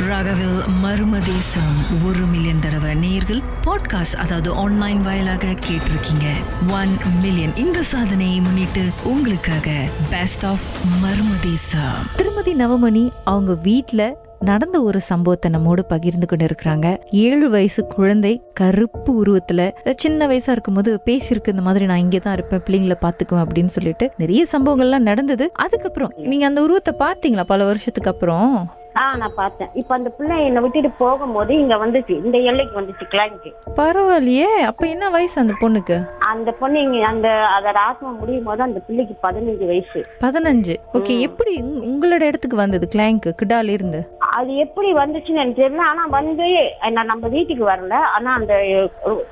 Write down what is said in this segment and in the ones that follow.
ராகவில் மர்மதேசம் ஒரு மில்லியன் தடவை நேர்கள் பாட்காஸ்ட் அதாவது ஆன்லைன் வாயிலாக கேட்டிருக்கீங்க. ஒன் மில்லியன் இந்த சாதனையை முன்னிட்டு உங்களுக்காக பெஸ்ட் ஆஃப் மர்மதேசம் திருமதி நவமணி அவங்க வீட்டில் நடந்த ஒரு சம்பவத்தை நம்மோடு பகிர்ந்து கொண்டு இருக்கிறாங்க ஏழு வயசு குழந்தை கருப்பு உருவத்துல சின்ன வயசா இருக்கும்போது பேசியிருக்கு இந்த மாதிரி நான் இங்கே தான் இருப்பேன் பிள்ளைங்களை பாத்துக்குவேன் அப்படின்னு சொல்லிட்டு நிறைய சம்பவங்கள்லாம் நடந்தது. அதுக்கப்புறம் நீங்க அந்த உருவத்தை பாத்தீங்களா பல வருஷத்துக்கு அப்புறம்? ஆ நான் பார்த்தேன். இப்ப அந்த பிள்ளை என்னை விட்டுட்டு போகும்போது இங்க வந்துச்சு. இந்த எல்லைக்கு வந்துச்சு கிளாங்க்கு பரவாயில்லையே. அப்ப என்ன வயசு அந்த பொண்ணுக்கு? அந்த பொண்ணு இங்க அந்த அதோட ஆத்மா முடியும் போது அந்த பிள்ளைக்கு பதினஞ்சு வயசு. பதினஞ்சு. ஓகே எப்படி உங்க- உங்களோட இடத்துக்கு வந்தது கிளாங்க் கிடால இருந்து அது எப்படி வந்துச்சுன்னு எனக்கு தெரியல. ஆனா வந்து என்ன நம்ம வீட்டுக்கு வரல. ஆனா அந்த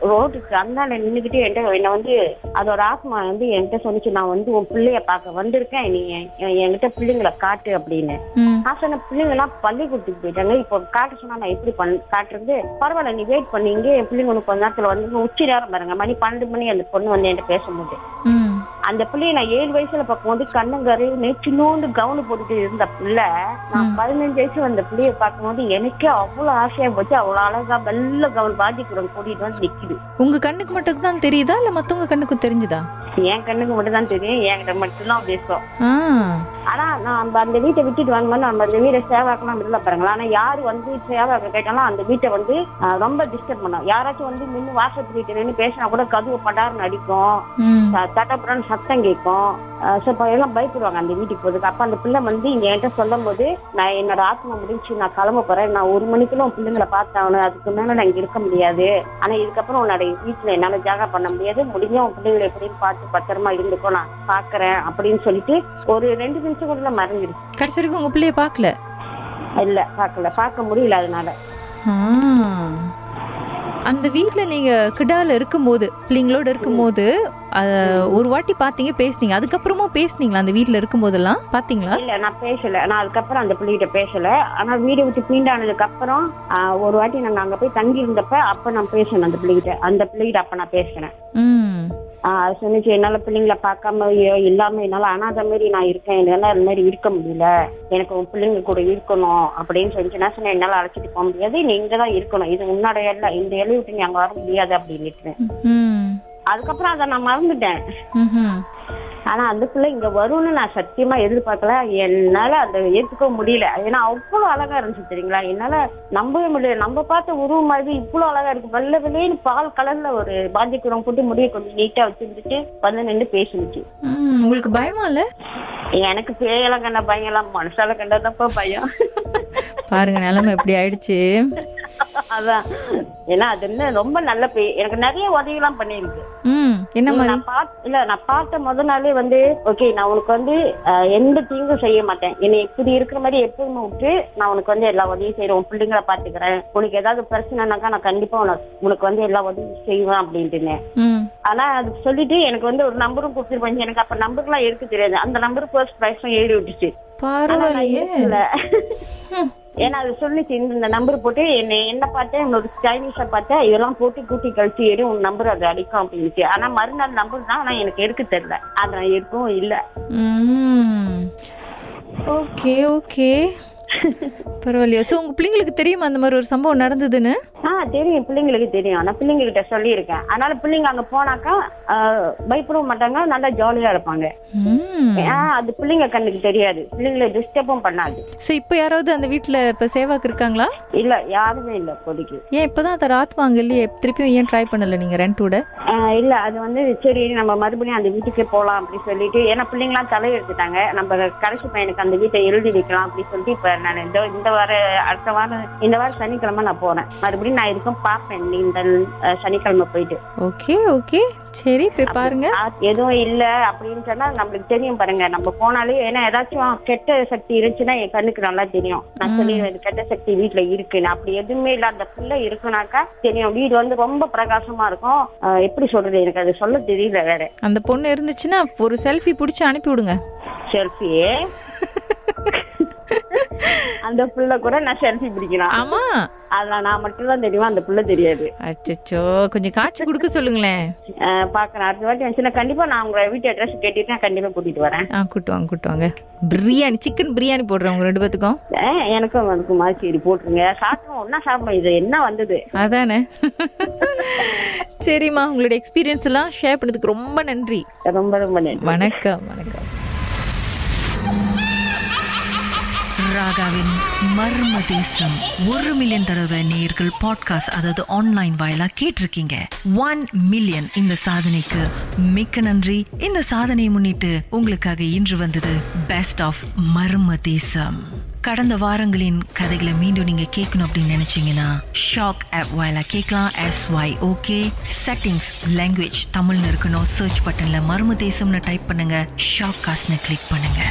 ரோட்டுக்கு அந்தாண்ட நின்னுக்கிட்டு என்கிட்ட என்ன வந்து அதோட ஆத்மா வந்து என்கிட்ட சொன்னிச்சு நான் வந்து உன் பிள்ளைய பார்க்க வந்திருக்கேன். நீ என்- என்கிட்ட பிள்ளைங்களை காட்டு அப்படின்னு. நான் சொன்ன பிள்ளைங்க எல்லாம் பள்ளிக்கூடத்துக்கு போயிட்டாங்க. இப்போ காட்ட சொன்னா நான் எப்படி பண்ண காட்டுறது? பரவாயில்ல நீ வெயிட் பண்ணீங்க என் பிள்ளைங்க உனக்கு கொஞ்ச நேரத்துல வந்து உச்சி நேரம் பாருங்க. மணி பன்னெண்டு மணி அந்த பொண்ணு வந்து என்கிட்ட பேசும்போது. அந்த பிள்ளைய நான் ஏழு வயசுல பார்க்கும்போது கண்ணங்கரைன்னு சின்னோண்டு கவுனு போட்டுட்டு இருந்த பிள்ளை நான் பதினஞ்சு வயசு அந்த பிள்ளைய பார்க்கும்போது எனக்கே அவ்வளவு ஆசையா போச்சு. அவ்வளவு அழகா வெள்ள கவுன் பாதிக்கிறோம் கூட்டிட்டு வந்து நிக்குது. உங்க கண்ணுக்கு மட்டும் தான் தெரியுதா? இல்ல மத்தவங்க கண்ணுக்கும் தெரிஞ்சுதா? என் கண்ணுக்கு மட்டும் தான் தெரியும். என்கிட்ட மட்டும்தான் பேசும். ஆ. ஆனா நான் அந்த- அந்த வீட்டை விட்டுட்டு வரும்போது நம்ம அந்த வீட்டை சேவாக்கெல்லாம் விடல பாருங்களா ஆனா யாரு வந்து சேவாக்க கேட்டாலும் அந்த வீட்டை வந்து ரொம்ப டிஸ்டர்ப் பண்ணும். யாராச்சும் வந்து நின்று வாசல் வீட்டு நின்று பேசினா கூட கதவு படாருன்னு அடிக்கும். தட்டப்புறன்னு சத்தம் கேட்கும். இப்ப எல்லாம் பயப்படுவாங்க அந்த வீட்டுக்கு போறதுக்கு. அப்ப அந்த பிள்ளை வந்து இங்க என்கிட்ட சொல்லும் போது நான் என்னோட ஆத்மா முடிஞ்சு நான் கிளம்ப போறேன். நான் ஒரு மணிக்குள்ள உன் பிள்ளைங்களை பார்த்தாகணும். அதுக்கு மேல நான் இங்க இருக்க முடியாது. ஆனா இதுக்கப்புறம் உன்னோட வீட்டுல என்னால ஜாகா பண்ண முடியாது. முடிஞ்ச உன் பிள்ளைங்களை எப்படின்னு பார்த்து பத்திரமா இருந்துக்கோ. நான் பாக்குறேன் அப்படின்னு சொல்லிட்டு ஒரு ரெண்டு நிமிஷம் கூட மறந்துடுச்சு. கடைசி வரைக்கும் உங்க பிள்ளைய பார்க்கல? இல்ல பார்க்கல. பார்க்க முடியல அதனால. அந்த வீட்ல நீங்க கிடால இருக்கும்போது பிள்ளைங்களோட இருக்கும்போது ஒரு வாட்டி பாத்தீங்க பேசுனீங்க. அதுக்கப்புறமா பேசுனீங்களா அந்த வீட்ல இருக்கும்போதெல்லாம்? பாத்தீங்களா? இல்ல நான் பேசல. நான் அதுக்கப்புறம் அந்த பிள்ளைகிட்ட பேசல. ஆனா வீடு விட்டு ஆஹ், ஒரு வாட்டி நாங்க அங்க போய் தங்கி இருந்தப்ப அப்ப நான் பேசினேன் அந்த பிள்ளைகிட்ட. அந்த பிள்ளைகிட்ட அப்ப நான் அது சொன்னிச்சு என்னால பிள்ளைங்களை பார்க்காம இல்லாம என்னால அனாதை மாதிரி நான் இருக்கேன். என்னால அது மாதிரி இருக்க முடியல. எனக்கு உன் பிள்ளைங்க கூட இருக்கணும் அப்படின்னு சொல்லிச்சு நான் சொன்னேன். என்னால அழைச்சிட்டு போக முடியாது. நீ இங்கதான் இருக்கணும். இது உன்னோட எல்லை இந்த எல்லை விட்டு நீ அங்க வர முடியாது அப்படின்னுட்டு. அதுக்கப்புறம் அதை நான் மறந்துட்டேன். ஆனா அந்த பிள்ளை இங்க வரும்னு நான் சத்தியமா எதிர்பார்க்கல. என்னால அதை ஏத்துக்க முடியல. ஏன்னா அவ்வளவு அழகா இருந்துச்சு தெரியுங்களா? என்னால நம்பவே முடியல. நம்ம பார்த்த உருவம் மாதிரி இவ்வளவு அழகா இருக்கு. வெள்ளை வெள்ளைன்னு பால் கலர்ல ஒரு பாஞ்சிக்குரம் போட்டு முடிய கொஞ்சம் நீட்டா வச்சிருந்துட்டு வந்து நின்று பேசினுச்சு. உங்களுக்கு பயமா இல்ல? எனக்கு பேயெல்லாம் கண்ட பயம் எல்லாம் மனசால கண்டதப்ப பயம். பாருங்க நிலைமை எப்படி ஆயிடுச்சு? அதான். ஏன்னா அது என்ன ரொம்ப நல்ல பேய் எனக்கு நிறைய உதவி எல்லாம் பண்ணிருக்கு என்ன மாதிரி? நான் பாத்- இல்ல நான் பார்த்த முத நாளே வந்து ஓகே நான் உனக்கு வந்து எந்த தீங்கும் செய்ய மாட்டேன். என்னை இப்படி இருக்கிற மாதிரி எப்பவுமே விட்டு நான் உனக்கு வந்து எல்லா உதவியும் செய்யறேன் உன் பிள்ளைங்களை பாத்துக்கிறேன். உனக்கு ஏதாவது பிரச்சனைனாக்கா நான் கண்டிப்பா உனக்கு வந்து எல்லா உதவியும் செய்வேன் அப்படின்ட்டுனேன். ஆனா அது சொல்லிட்டு எனக்கு வந்து ஒரு நம்பரும் கொடுத்துருப்பாங்க. எனக்கு அப்ப நம்பர்லாம் எடுக்க தெரியாது. அந்த நம்பர் ஃபர்ஸ்ட் பிரைஸும் எழுதி விட்டுச்சு. பரவாயில்லையே. ஏன்னா அது சொல்லிச்சு இந்த இந்த நம்பர் போட்டு என்ன என்ன பார்த்தேன் என்னோட சைனீஸ பார்த்தேன் இதெல்லாம் போட்டு கூட்டி கழிச்சு ஏறி உன் நம்பர் அது அடிக்கும் அப்படின்னுச்சு. ஆனா மறுநாள் நம்பர் தான் ஆனா எனக்கு எடுக்க தெரியல. அதான் இருக்கும் இல்ல. Okay okay. பரவாயில்லையா. ஸோ உங்க பிள்ளைங்களுக்கு தெரியுமா அந்த மாதிரி ஒரு சம்பவம் நடந்ததுன்னு? ஆ தெரியும். பிள்ளைங்களுக்கு தெரியும். ஆனா பிள்ளைங்க கிட்ட சொல்லியிருக்கேன். அதனால பிள்ளைங்க அங்க போனாக்கா ஆஹ், பயப்படவும் மாட்டாங்க. நல்லா ஜாலியா இருப்பாங்க. ஏன்னா அது பிள்ளைங்க கண்ணுக்கு தெரியாது. பிள்ளைங்களை டிஸ்டர்பும் பண்ணாது. ஸோ இப்போ யாராவது அந்த வீட்டில் இப்போ சேவாக்கு இருக்காங்களா? இல்ல யாருமே இல்ல இப்போதைக்கு. ஏன் இப்போதான் தர ஆத்மா அங்கே இல்லையே? திருப்பியும் ஏன் ட்ரை பண்ணல நீங்கள் ரெண்டோட ஆஹ் இல்ல அது வந்து சரி நம்ம மறுபடியும் அந்த வீட்டுக்கே போலாம் அப்படி சொல்லிட்டு ஏன்னா பிள்ளைங்களாம் தலையெடுத்துட்டாங்க நம்ம கடைசி பையனுக்கு அந்த வீட்டை எழுதி வைக்கலாம் அப்படி சொல்லிட்டு இப்ப நான் இந்த இந்த வார அடுத்த வாரம் இந்த வாரம் சனிக்கிழமை நான் போறேன். மறுபடியும் நான் பார்ப்பேன். நீ இந்த சனிக்கிழமை போயிட்டு. Okay okay. சரி போய் பாருங்க. எதுவும் இல்ல அப்படின்னு சொன்னா நம்மளுக்கு தெரியும் பாருங்க. நம்ம போனாலே ஏன்னா ஏதாச்சும் கெட்ட சக்தி இருந்துச்சுன்னா என் கண்ணுக்கு நல்லா தெரியும். நான் சொல்லிடுவேன் கெட்ட சக்தி வீட்டுல இருக்குன்னு அப்படி எதுவுமே இல்ல. அந்த பிள்ளை இருக்குனாக்கா தெரியும். வீடு வந்து ரொம்ப பிரகாசமா இருக்கும். எப்படி சொல்றது? எனக்கு அது சொல்ல தெரியல வேற. அந்த பொண்ணு இருந்துச்சுன்னா ஒரு செல்ஃபி பிடிச்சி அனுப்பி விடுங்க செல்ஃபியே அந்த புள்ள கூட நான் செல்ஃபி பிடிக்கிறேன் ஆமா. அதுல நான் மட்டும் தான் தெரியும் அந்த புள்ள தெரியாது. அச்சச்சோ கொஞ்சம் காய்ச்சி கொடுக்க சொல்லுங்களேன். பாக்குறேன். அடுத்த வாட்டி வந்துச்சுன்னா கண்டிப்பா நான் உங்க வீட்டு அட்ரஸ் கேட்டுட்டு நான் கண்டிப்பா கூட்டிட்டு வரேன். ஆ கூட்டுவாங்க கூட்டுவாங்க பிரியாணி சிக்கன் பிரியாணி போடுறேன் உங்க ரெண்டு பேத்துக்கும். எனக்கும் அதுக்கு மாதிரி சரி போட்டுருங்க. சாப்பிடுவோம் ஒன்னா சாப்பிடுவோம் இது என்ன வந்தது? அதானே. சரிம்மா உங்களுடைய எக்ஸ்பீரியன்ஸ் எல்லாம் ஷேர் பண்ணதுக்கு ரொம்ப நன்றி. ரொம்ப ரொம்ப நன்றி. வணக்கம் வணக்கம். ராகாவின் மர்ம தேசம். ஒரு மில்லியன் தடவை நேர்கள் பாட்காஸ்ட் அதாவது ஆன்லைன் வாயிலா கேட்டிருக்கீங்க. ஒன் மில்லியன் இந்த சாதனைக்கு மிக்க நன்றி. இந்த சாதனையை முன்னிட்டு உங்களுக்காக இன்று வந்தது பெஸ்ட் ஆஃப் மர்ம தேசம். கடந்த வாரங்களின் கதைகளை மீண்டும் நீங்க கேட்கணும் அப்படின்னு நினைச்சீங்கன்னா ஷாக் ஆப் வாயிலா கேட்கலாம். S Y okay settings language தமிழ்னு இருக்கணும். சர்ச் பட்டன்ல மர்ம தேசம்னு டைப் பண்ணுங்க. ஷாக் காஸ்ட்னு கிளிக் பண்ணுங்க.